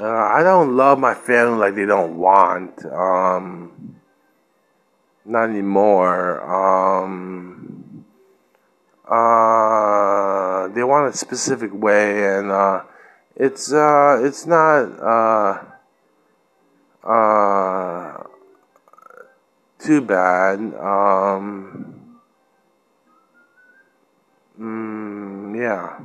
Uh, I don't love my family like they don't want. Um, not anymore. Um, uh, they want a specific way, and uh, it's uh, it's not uh, uh, too bad. Um, mm, yeah.